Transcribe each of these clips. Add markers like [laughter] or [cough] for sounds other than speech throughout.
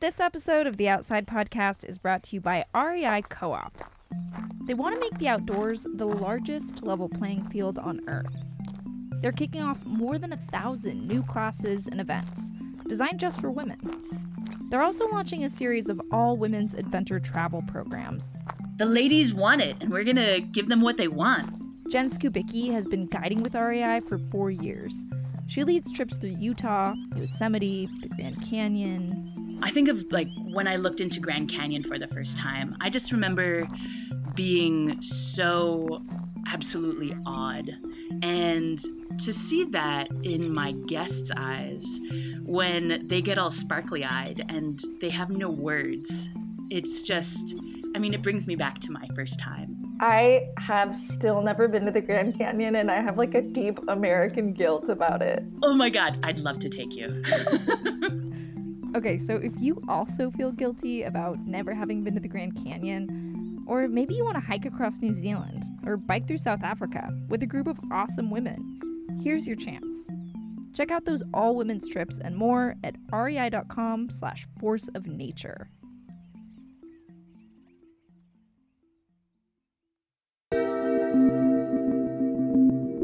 This episode of the Outside Podcast is brought to you by REI Co op. They want to make the outdoors the largest level playing field on Earth. They're kicking off more than a thousand new classes and events designed just for women. They're also launching a series of all women's adventure travel programs. The ladies want it, and we're gonna give them what they want. Jen Skubicki has been guiding with REI for four years. She leads trips through Utah, Yosemite, the Grand Canyon. I think of like when I looked into Grand Canyon for the first time, I just remember being so absolutely awed. And to see that in my guests' eyes when they get all sparkly eyed and they have no words, it's just, I mean, it brings me back to my first time. I have still never been to the Grand Canyon and I have like a deep American guilt about it. Oh my God, I'd love to take you. [laughs] okay, so if you also feel guilty about never having been to the Grand Canyon, or maybe you want to hike across New Zealand or bike through South Africa with a group of awesome women, here's your chance. Check out those all women's trips and more at rei.com slash force of nature.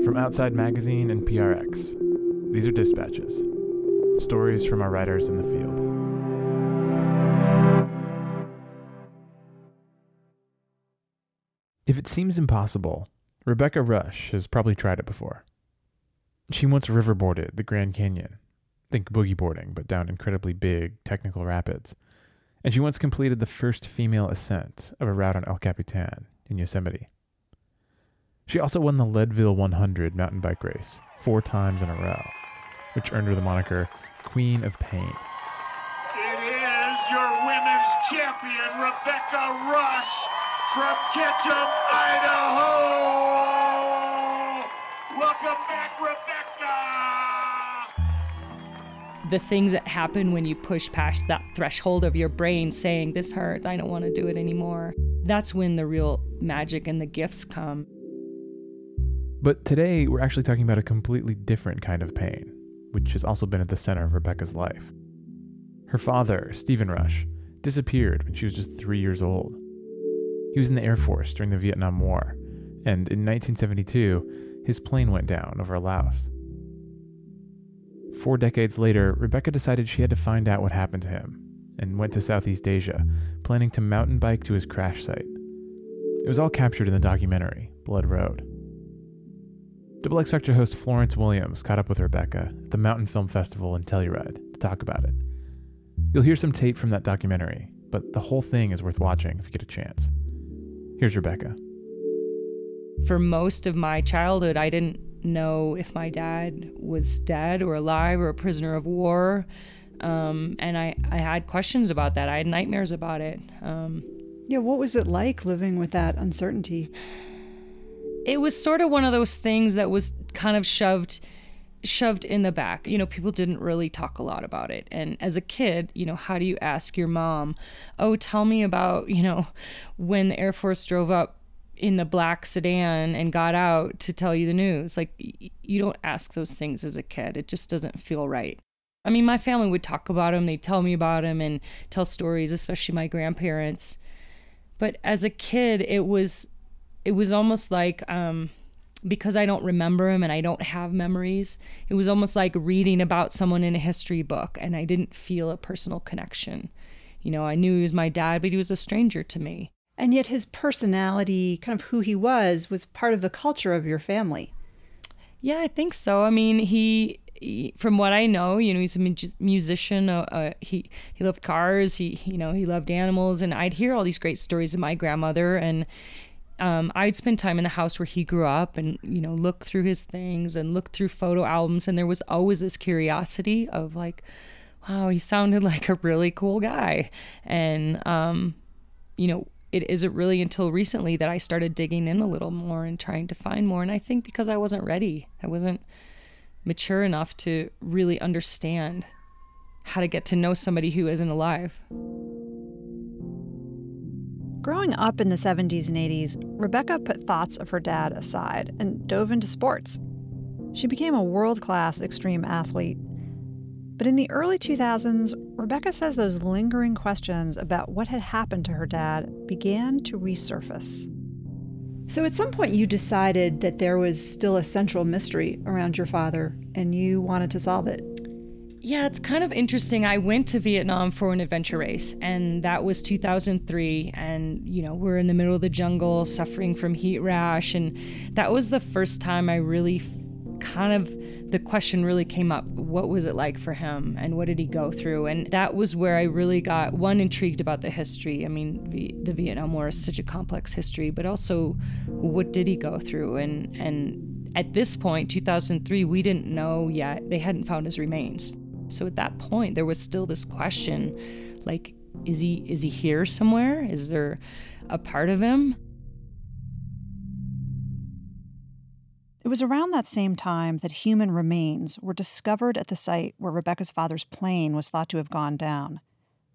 From Outside Magazine and PRX, these are dispatches. Stories from our writers in the field. If it seems impossible, Rebecca Rusch has probably tried it before. She once riverboarded the Grand Canyon. Think boogie boarding, but down incredibly big, technical rapids. And she once completed the first female ascent of a route on El Capitan in Yosemite. She also won the Leadville 100 mountain bike race four times in a row, which earned her the moniker Queen of Pain. It is your women's champion, Rebecca Rusch from Ketchum, Idaho. Welcome back, Rebecca. The things that happen when you push past that threshold of your brain saying, This hurts, I don't want to do it anymore. That's when the real magic and the gifts come. But today, we're actually talking about a completely different kind of pain, which has also been at the center of Rebecca's life. Her father, Stephen Rusch, disappeared when she was just three years old. He was in the Air Force during the Vietnam War, and in 1972, his plane went down over Laos. Four decades later, Rebecca decided she had to find out what happened to him and went to Southeast Asia, planning to mountain bike to his crash site. It was all captured in the documentary, Blood Road. Double X Factor host Florence Williams caught up with Rebecca at the Mountainfilm Festival in Telluride to talk about it. You'll hear some tape from that documentary, but the whole thing is worth watching if you get a chance. Here's Rebecca. For most of my childhood, I didn't know if my dad was dead or alive or a prisoner of war. Um, and I, I had questions about that. I had nightmares about it. Um, yeah, what was it like living with that uncertainty? It was sort of one of those things that was kind of shoved shoved in the back. You know, people didn't really talk a lot about it. And as a kid, you know, how do you ask your mom, "Oh, tell me about, you know, when the Air Force drove up in the black sedan and got out to tell you the news?" Like you don't ask those things as a kid. It just doesn't feel right. I mean, my family would talk about him, they'd tell me about him and tell stories, especially my grandparents. But as a kid, it was it was almost like um, because I don't remember him and I don't have memories, it was almost like reading about someone in a history book and I didn't feel a personal connection. You know, I knew he was my dad, but he was a stranger to me. And yet his personality, kind of who he was, was part of the culture of your family. Yeah, I think so. I mean, he, he from what I know, you know, he's a mu- musician. Uh, uh, he he loved cars. He you know he loved animals, and I'd hear all these great stories of my grandmother, and um, I'd spend time in the house where he grew up and, you know, look through his things and look through photo albums. And there was always this curiosity of like, wow, he sounded [laughs] like a really cool guy. And, um, you know, it isn't really until recently that I started digging in a little more and trying to find more. And I think because I wasn't ready, I wasn't mature enough to really understand how to get to know somebody who isn't alive. Growing up in the 70s and 80s, Rebecca put thoughts of her dad aside and dove into sports. She became a world class extreme athlete. But in the early 2000s, Rebecca says those lingering questions about what had happened to her dad began to resurface. So at some point, you decided that there was still a central mystery around your father and you wanted to solve it. Yeah, it's kind of interesting. I went to Vietnam for an adventure race, and that was 2003. And, you know, we're in the middle of the jungle suffering from heat rash. And that was the first time I really kind of the question really came up what was it like for him and what did he go through and that was where i really got one intrigued about the history i mean the vietnam war is such a complex history but also what did he go through and and at this point 2003 we didn't know yet they hadn't found his remains so at that point there was still this question like is he is he here somewhere is there a part of him It was around that same time that human remains were discovered at the site where Rebecca's father's plane was thought to have gone down.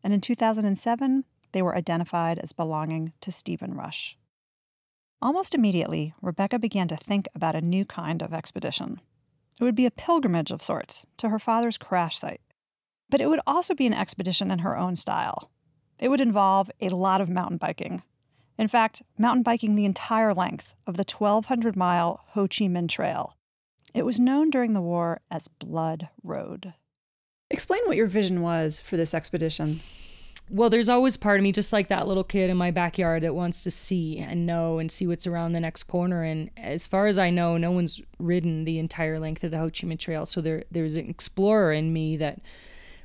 And in 2007, they were identified as belonging to Stephen Rusch. Almost immediately, Rebecca began to think about a new kind of expedition. It would be a pilgrimage of sorts to her father's crash site. But it would also be an expedition in her own style. It would involve a lot of mountain biking, in fact, mountain biking the entire length of the 1,200 mile Ho Chi Minh Trail. It was known during the war as Blood Road. Explain what your vision was for this expedition. Well, there's always part of me, just like that little kid in my backyard, that wants to see and know and see what's around the next corner. And as far as I know, no one's ridden the entire length of the Ho Chi Minh Trail. So there, there's an explorer in me that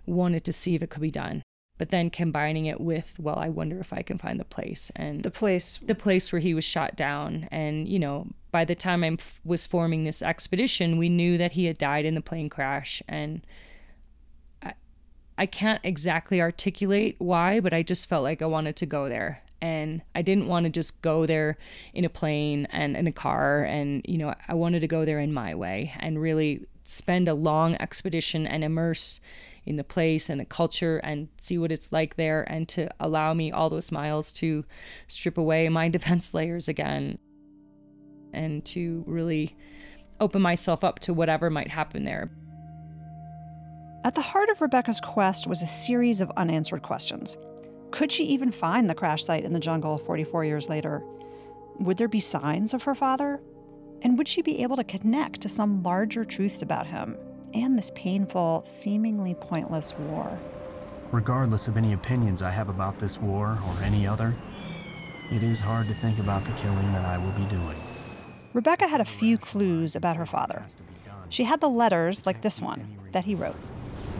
wanted to see if it could be done but then combining it with well i wonder if i can find the place and the place the place where he was shot down and you know by the time i was forming this expedition we knew that he had died in the plane crash and i can't exactly articulate why but i just felt like i wanted to go there and i didn't want to just go there in a plane and in a car and you know i wanted to go there in my way and really spend a long expedition and immerse in the place and the culture and see what it's like there and to allow me all those miles to strip away my [laughs] defense layers again and to really open myself up to whatever might happen there. At the heart of Rebecca's quest was a series of unanswered questions. Could she even find the crash site in the jungle 44 years later? Would there be signs of her father? And would she be able to connect to some larger truths about him and this painful, seemingly pointless war. Regardless of any opinions I have about this war or any other, it is hard to think about the killing that I will be doing. Rebecca had a few clues about her father. She had the letters, like this one, that he wrote.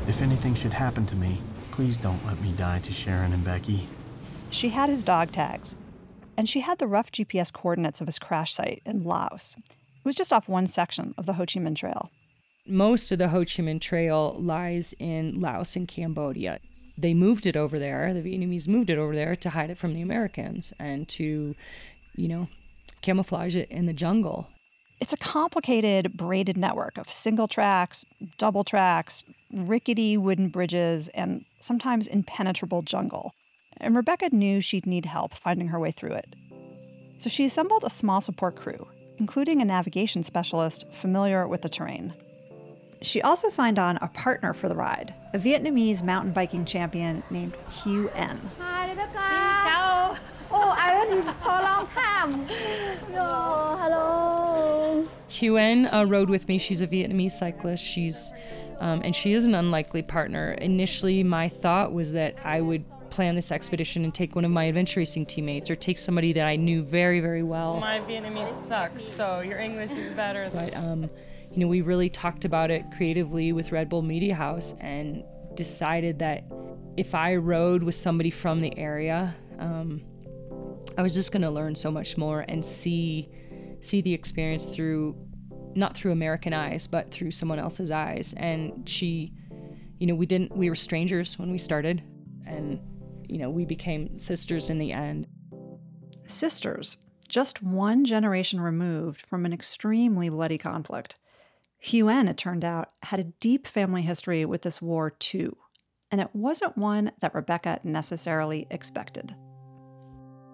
If anything should happen to me, please don't let me die to Sharon and Becky. She had his dog tags, and she had the rough GPS coordinates of his crash site in Laos. It was just off one section of the Ho Chi Minh Trail most of the Ho Chi Minh Trail lies in Laos and Cambodia. They moved it over there, the Vietnamese moved it over there to hide it from the Americans and to, you know, camouflage it in the jungle. It's a complicated braided network of single tracks, double tracks, rickety wooden bridges, and sometimes impenetrable jungle. And Rebecca knew she'd need help finding her way through it. So she assembled a small support crew, including a navigation specialist familiar with the terrain. She also signed on a partner for the ride, a Vietnamese mountain biking champion named Hugh N. Hi, Rebecca. Ciao. Oh, I waited for a long time. Oh, hello. Uh, rode with me. She's a Vietnamese cyclist. She's um, and she is an unlikely partner. Initially, my thought was that I would plan this expedition and take one of my adventure racing teammates or take somebody that I knew very, very well. My Vietnamese sucks, so your English is better. But um, you know, we really talked about it creatively with Red Bull Media House and decided that if I rode with somebody from the area, um, I was just going to learn so much more and see see the experience through not through American eyes, but through someone else's eyes. And she, you know, we didn't we were strangers when we started, and you know, we became sisters in the end. Sisters, just one generation removed from an extremely bloody conflict. Huyen, it turned out, had a deep family history with this war too, and it wasn't one that Rebecca necessarily expected.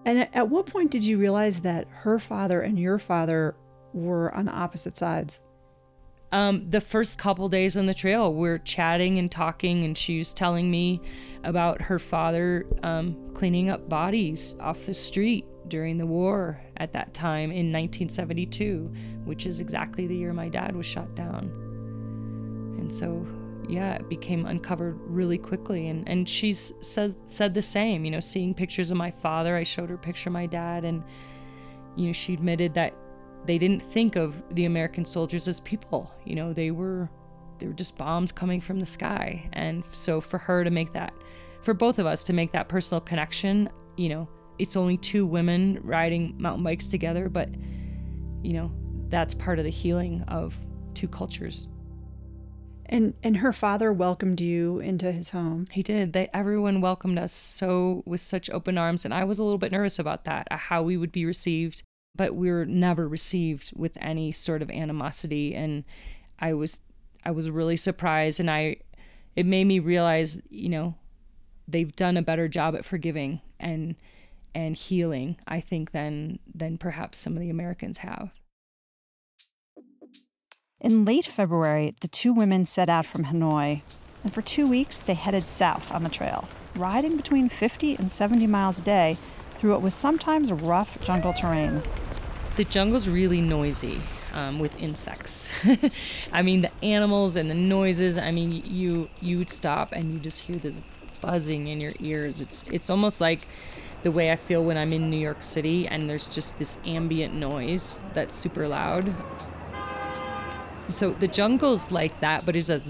And at what point did you realize that her father and your father were on opposite sides? Um, the first couple days on the trail, we're chatting and talking, and she was telling me about her father um, cleaning up bodies off the street during the war at that time in 1972, which is exactly the year my dad was shot down. And so, yeah, it became uncovered really quickly. And, and she's said, said the same, you know, seeing pictures of my father. I showed her picture of my dad, and, you know, she admitted that they didn't think of the American soldiers as people. You know, they were they were just bombs coming from the sky. And so for her to make that for both of us to make that personal connection, you know, it's only two women riding mountain bikes together, but you know, that's part of the healing of two cultures. And and her father welcomed you into his home. He did. They everyone welcomed us so with such open arms and I was a little bit nervous about that, uh, how we would be received but we were never received with any sort of animosity and i was i was really surprised and i it made me realize you know they've done a better job at forgiving and and healing i think than than perhaps some of the americans have in late february the two women set out from hanoi and for two weeks they headed south on the trail riding between 50 and 70 miles a day through what was sometimes rough jungle terrain. The jungle's really noisy um, with insects. [laughs] I mean, the animals and the noises. I mean, you you would stop and you just hear this buzzing in your ears. It's it's almost like the way I feel when I'm in New York City and there's just this ambient noise that's super loud. So the jungle's like that, but it's a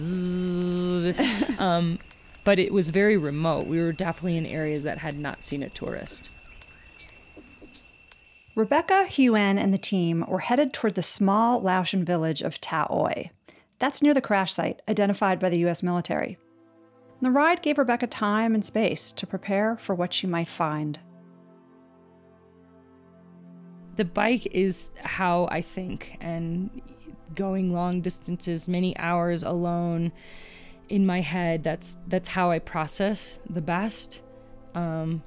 um, but it was very remote. We were definitely in areas that had not seen a tourist. Rebecca, Huyen, and the team were headed toward the small Laotian village of Ta Oi. That's near the crash site, identified by the U.S. military. The ride gave Rebecca time and space to prepare for what she might find. The bike is how I think, and going long distances, many hours alone in my head, that's that's how I process the best. Um,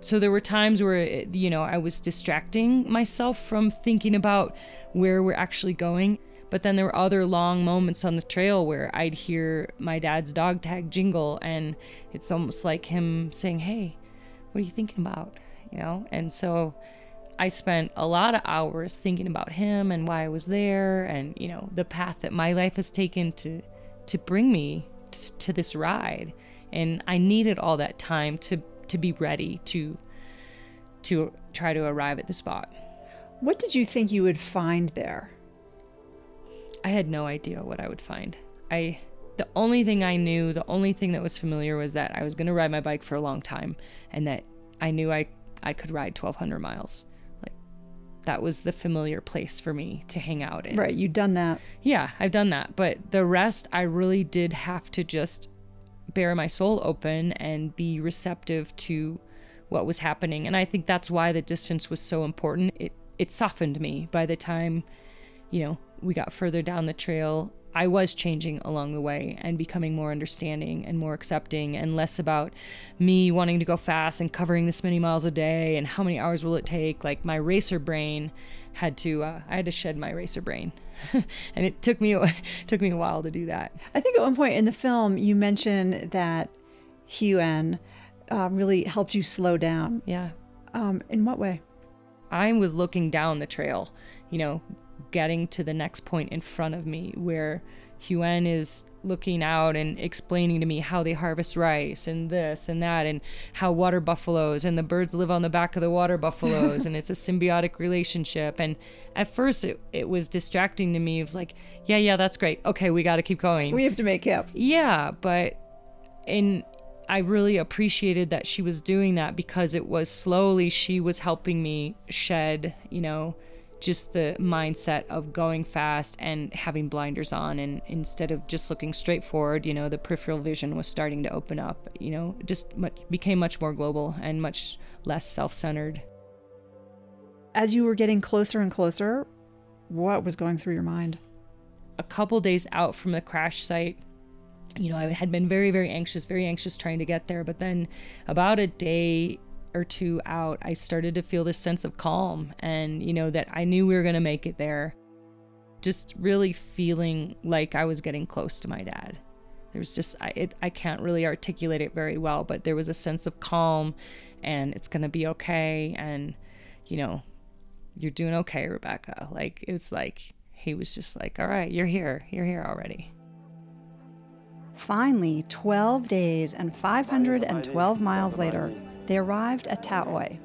so there were times where you know I was distracting myself from thinking about where we're actually going but then there were other long moments on the trail where I'd hear my dad's dog tag jingle and it's almost like him saying hey what are you thinking about you know and so I spent a lot of hours thinking about him and why I was there and you know the path that my life has taken to to bring me t- to this ride and I needed all that time to to be ready to to try to arrive at the spot. What did you think you would find there? I had no idea what I would find. I the only thing I knew, the only thing that was familiar was that I was going to ride my bike for a long time and that I knew I I could ride 1200 miles. That was the familiar place for me to hang out in. Right, you've done that. Yeah, I've done that, but the rest I really did have to just bear my soul open and be receptive to what was happening. And I think that's why the distance was so important. It it softened me by the time, you know, we got further down the trail. I was changing along the way and becoming more understanding and more accepting and less about me wanting to go fast and covering this many miles a day and how many hours will it take. Like my racer brain had to uh, I had to shed my racer brain, [laughs] and it took me [laughs] took me a while to do that. I think at one point in the film you mentioned that Huyen uh, really helped you slow down. Yeah. Um, in what way? I was looking down the trail, you know, getting to the next point in front of me where Huyen is looking out and explaining to me how they harvest rice and this and that and how water buffaloes and the birds live on the back of the water [laughs] buffaloes and it's a symbiotic relationship. And at first it, it was distracting to me. It was like yeah yeah that's great. Okay we got to keep going. We have to make camp yeah but in I really appreciated that she was doing that because it was slowly she was helping me shed, you know, just the mindset of going fast and having blinders on and instead of just looking straight forward you know the peripheral vision was starting to open up you know just much, became much more global and much less self-centered. As you were getting closer and closer what was going through your mind? A couple days out from the crash site you know i had been very very anxious very anxious trying to get there but then about a day or two out, I started to feel this sense of calm and, you know, that I knew we were going to make it there. just really feeling like I was getting close to my dad. There was just I it, I can't really articulate it very well, but there was a sense of calm and it's going to be okay and you know, you're doing okay, Rebecca. Like it's like he was just like, "All right, you're here. You're here already." Finally, 12 days and 512 miles later, they arrived at Ta Oi.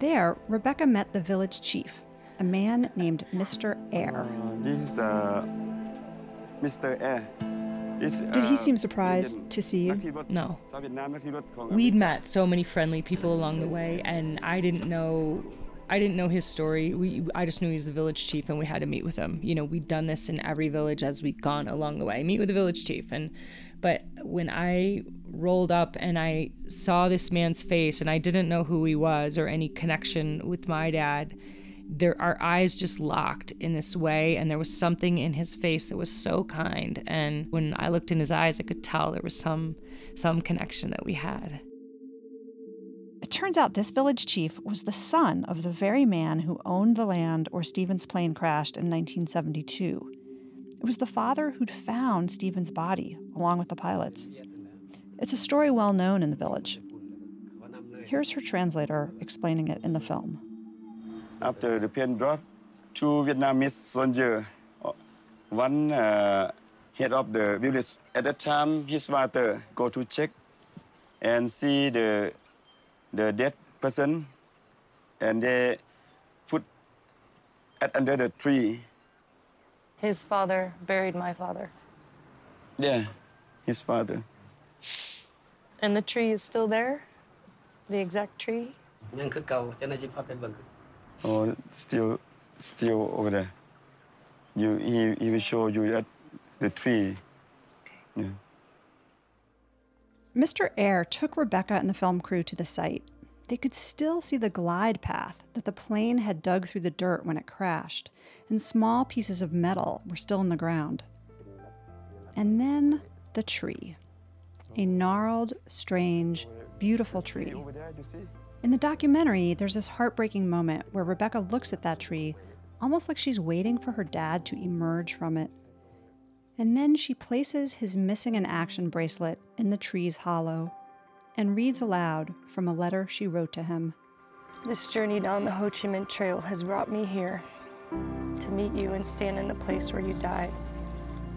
There, Rebecca met the village chief, a man named Mr. Air. Uh, this is uh, Mr. Air. This, uh, Did he uh, seem surprised to see you? No. We'd met so many friendly people along the way, and I didn't know I didn't know his story. We, I just knew he was the village chief, and we had to meet with him. You know, we'd done this in every village as we'd gone along the way. Meet with the village chief, and but when I rolled up and I saw this man's face, and I didn't know who he was or any connection with my dad, there our eyes just locked in this way, and there was something in his face that was so kind. And when I looked in his eyes, I could tell there was some some connection that we had. It turns out this village chief was the son of the very man who owned the land where Stephen's plane crashed in 1972. It was the father who'd found Stephen's body along with the pilots. It's a story well known in the village. Here's her translator explaining it in the film. After the plane dropped, two Vietnamese soldiers, uh, one uh, head of the village. At that time, his father go to check and see the the dead person, and they put at under the tree. His father buried my father. Yeah, his father. And the tree is still there? The exact tree? Oh, still, still over there. You, he, he will show you at the tree. Okay. Yeah. Mr. Eyre took Rebecca and the film crew to the site they could still see the glide path that the plane had dug through the dirt when it crashed, and small pieces of metal were still in the ground. And then the tree. A gnarled, strange, beautiful tree. In the documentary, there's this heartbreaking moment where Rebecca looks at that tree almost like she's waiting for her dad to emerge from it. And then she places his missing in action bracelet in the tree's hollow and reads aloud from a letter she wrote to him. This journey down the Ho Chi Minh Trail has brought me here to meet you and stand in the place where you died,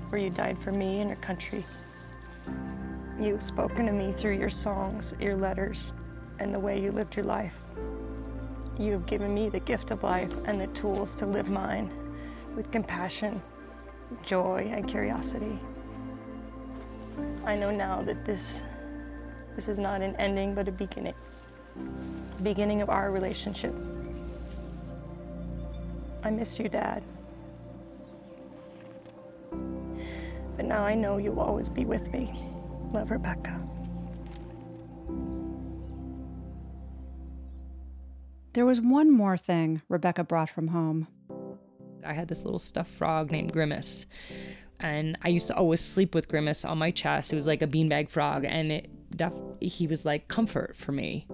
where you died for me and your country. You have spoken to me through your songs, your letters, and the way you lived your life. You have given me the gift of life and the tools to live mine with compassion, joy, and curiosity. I know now that this this is not an ending but a beginning. Beginning of our relationship. I miss you, Dad. But now I know you'll always be with me. Love, Rebecca. There was one more thing Rebecca brought from home. I had this little stuffed frog named Grimace. And I used to always sleep with Grimace on my chest. It was like a beanbag frog. And it, def- he was like comfort for me.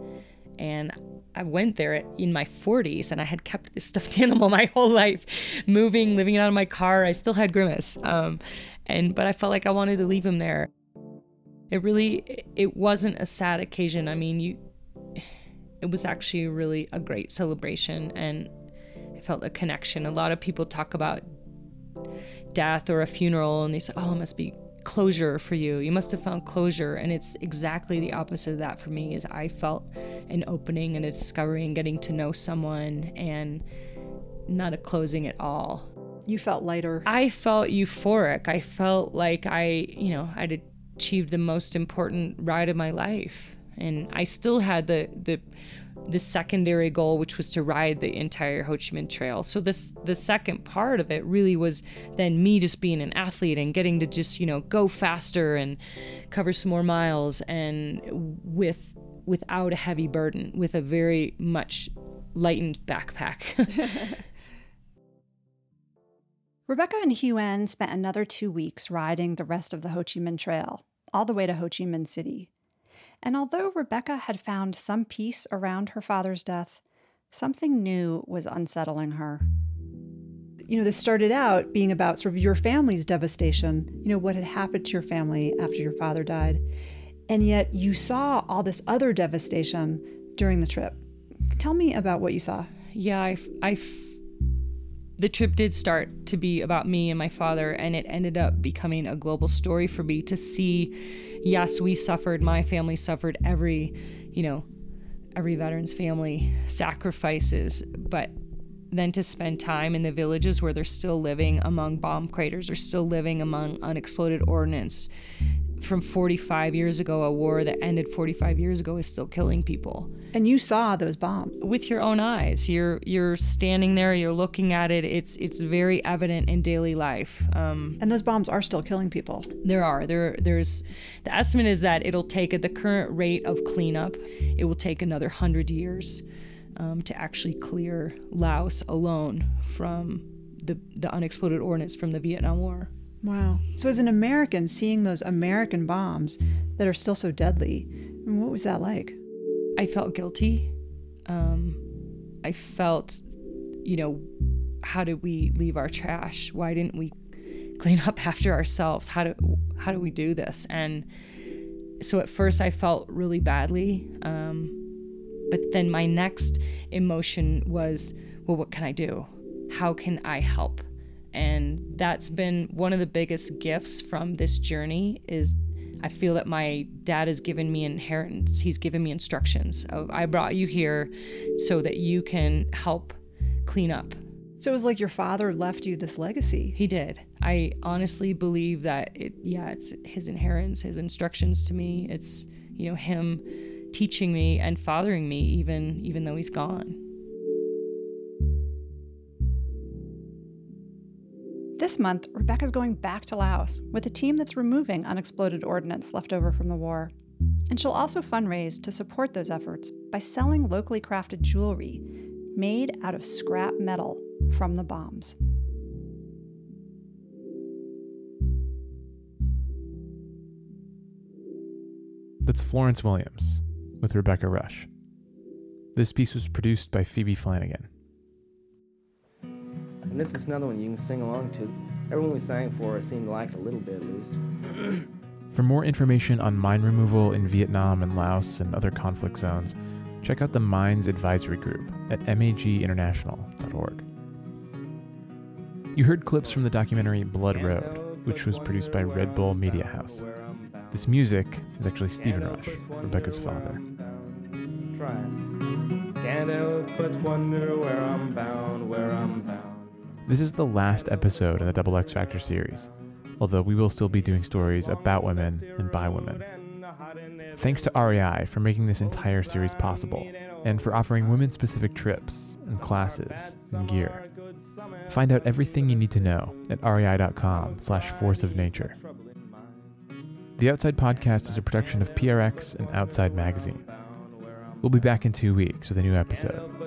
And I went there in my 40s and I had kept this stuffed [laughs] animal my whole life, moving, living out of my car. I still had Grimace. Um, and, but I felt like I wanted to leave him there. It really, it wasn't a sad occasion. I mean, you, it was actually really a great celebration and I felt a connection. A lot of people talk about death or a funeral and they say, oh, it must be closure for you. You must have found closure. And it's exactly the opposite of that for me is I felt an opening and a discovery and getting to know someone and not a closing at all. You felt lighter. I felt euphoric. I felt like I, you know, I'd achieved the most important ride of my life. And I still had the the the secondary goal, which was to ride the entire Ho Chi Minh Trail. So this the second part of it really was then me just being an athlete and getting to just you know go faster and cover some more miles and with without a heavy burden, with a very much lightened backpack. [laughs] Rebecca and Huyen spent another two weeks riding the rest of the Ho Chi Minh Trail, all the way to Ho Chi Minh City. And although Rebecca had found some peace around her father's death, something new was unsettling her. you know, this started out being about sort of your family's devastation, you know, what had happened to your family after your father died. And yet you saw all this other devastation during the trip. Tell me about what you saw. Yeah, I, I, the trip did start to be about me and my father, and it ended up becoming a global story for me to see. Yes, we suffered. My family suffered. Every, you know, every veteran's family sacrifices, but then to spend time in the villages where they're still living among bomb craters, or still living among unexploded ordnance, from 45 years ago, a war that ended 45 years ago is still killing people. And you saw those bombs with your own eyes. You're you're standing there. You're looking at it. It's it's very evident in daily life. Um, and those bombs are still killing people. There are there there's the estimate is that it'll take at the current rate of cleanup, it will take another hundred years um, to actually clear Laos alone from the the unexploded ordnance from the Vietnam War. Wow. So, as an American, seeing those American bombs that are still so deadly, what was that like? I felt guilty. Um, I felt, you know, how did we leave our trash? Why didn't we clean up after ourselves? How do how do we do this? And so at first I felt really badly, um, but then my next emotion was, well, what can I do? How can I help? and that's been one of the biggest gifts from this journey is I feel that my dad has given me inheritance. He's given me instructions of I brought you here so that you can help clean up. So it was like your father left you this legacy. He did. I honestly believe that it yeah, it's his inheritance, his instructions to me. It's, you know, him teaching me and fathering me even even though he's gone. This month, Rebecca's going back to Laos with a team that's removing unexploded ordnance left over from the war. And she'll also fundraise to support those efforts by selling locally crafted jewelry made out of scrap metal from the bombs. That's Florence Williams with Rebecca Rusch. This piece was produced by Phoebe Flanagan. And this is another one you can sing along to. Everyone we sang for seemed to like it a little bit at least. For more information on mine removal in Vietnam and Laos and other conflict zones, check out the Mines Advisory Group at maginternational.org. You heard clips from the documentary Blood Road, which was produced by Red Bull Media House. This music is actually Stephen Rusch, Rebecca's father. Can't help but wonder where I'm bound, where I'm bound. This is the last episode in the Double X Factor series, although we will still be doing stories about women and by women. Thanks to REI for making this entire series possible and for offering women specific trips and classes and gear. Find out everything you need to know at rei.com slash force of nature. The Outside Podcast is a production of PRX and Outside Magazine. We'll be back in two weeks with a new episode.